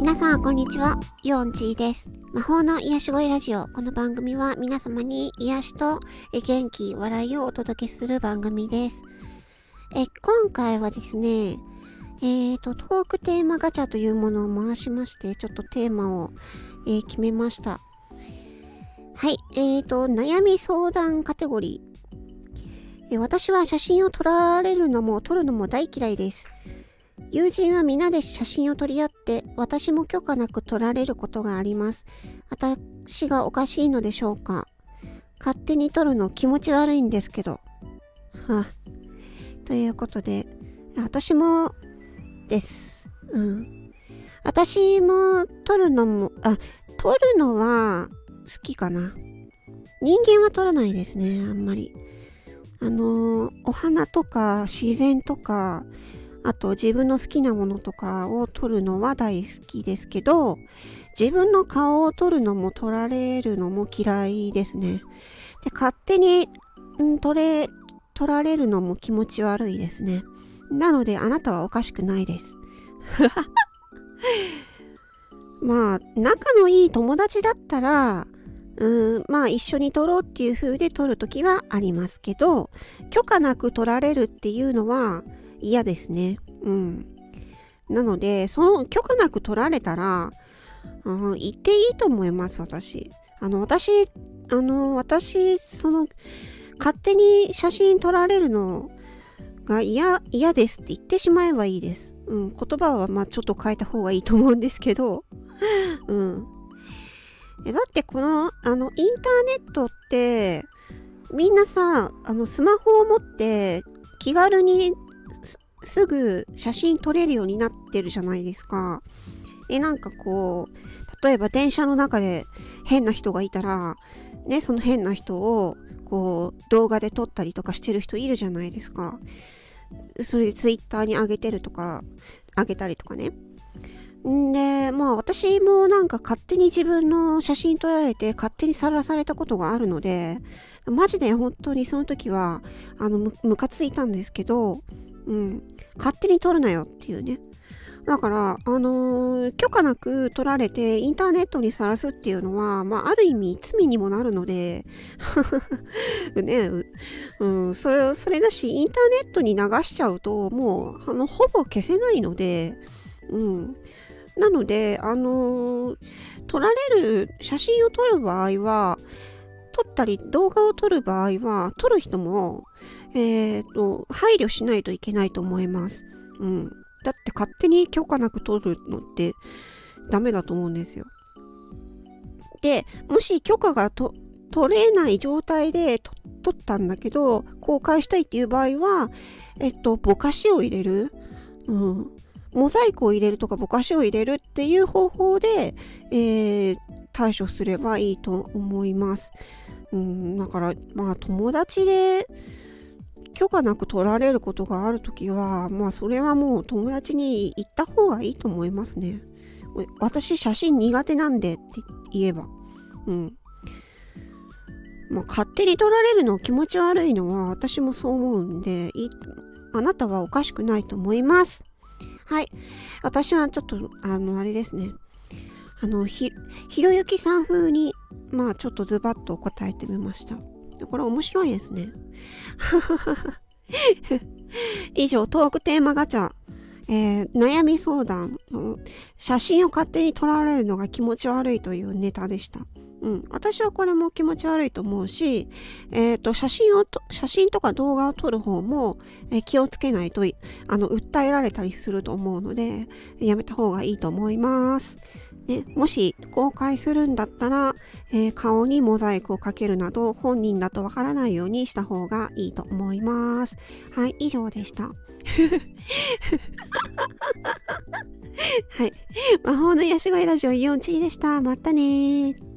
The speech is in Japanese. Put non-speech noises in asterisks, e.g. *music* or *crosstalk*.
皆さん、こんにちは。ヨンチーです。魔法の癒し声ラジオ。この番組は皆様に癒しと元気、笑いをお届けする番組です。え今回はですね、えーと、トークテーマガチャというものを回しまして、ちょっとテーマを、えー、決めました。はい、えーと、悩み相談カテゴリー。え私は写真を撮られるのも撮るのも大嫌いです。友人は皆で写真を撮り合って私も許可なく撮られることがあります。私がおかしいのでしょうか勝手に撮るの気持ち悪いんですけど。はということで、私もです。うん。私も撮るのも、あ、撮るのは好きかな。人間は撮らないですね、あんまり。あのお花とか自然とか、あと自分の好きなものとかを撮るのは大好きですけど、自分の顔を撮るのも撮られるのも嫌いですね。で、勝手に、うん撮れ、撮られるのも気持ち悪いですね。なので、あなたはおかしくないです。*laughs* まあ、仲のいい友達だったら、うん、まあ一緒に撮ろうっていう風で撮るときはありますけど、許可なく撮られるっていうのは、嫌ですね。うん。なので、その許可なく取られたら、うん、言っていいと思います、私。あの、私、あの、私、その、勝手に写真撮られるのが嫌、嫌ですって言ってしまえばいいです。うん、言葉はまあちょっと変えた方がいいと思うんですけど、うん。だってこの、あの、インターネットって、みんなさ、あの、スマホを持って気軽にすぐ写真撮れるようになってるじゃないですか。え、なんかこう、例えば電車の中で変な人がいたら、ね、その変な人をこう動画で撮ったりとかしてる人いるじゃないですか。それでツイッターに上げてるとか、上げたりとかね。で、まあ私もなんか勝手に自分の写真撮られて勝手にさらされたことがあるので、マジで本当にその時は、あの、ムカついたんですけど、うん。勝手に撮るなよっていうね。だから、あのー、許可なく撮られてインターネットにさらすっていうのは、まあ、ある意味罪にもなるので *laughs* ね、うん、それ、それだし、インターネットに流しちゃうと、もう、あの、ほぼ消せないので、うん。なので、あのー、撮られる、写真を撮る場合は、撮ったり動画を撮る場合は、撮る人も、えっ、ー、と、配慮しないといけないと思います。うん。だって勝手に許可なく取るのってダメだと思うんですよ。で、もし許可がと取れない状態で取ったんだけど、公開したいっていう場合は、えっと、ぼかしを入れる。うん。モザイクを入れるとかぼかしを入れるっていう方法で、えー、対処すればいいと思います。うん、だから、まあ友達で、許可なく取られることがあるときは、まあそれはもう友達に言った方がいいと思いますね。私写真苦手なんでって言えば。うん。まあ勝手に取られるの気持ち悪いのは私もそう思うんで、あなたはおかしくないと思います。はい。私はちょっと、あの、あれですね。あの、ひ、ひろゆきさん風に、まあちょっとズバッと答えてみました。これ面白いですね。*laughs* 以上、トークテーマガチャ。えー、悩み相談、写真を勝手に撮られるのが気持ち悪いというネタでした。うん、私はこれも気持ち悪いと思うし、え、ー、と、写真をと、写真とか動画を撮る方も、えー、気をつけないと、あの、訴えられたりすると思うので、やめた方がいいと思います。ね、もし公開するんだったら、えー、顔にモザイクをかけるなど本人だとわからないようにした方がいいと思います。はい、以上でした。*laughs* はい。魔法の癒し声ラジオイオンチーでした。またね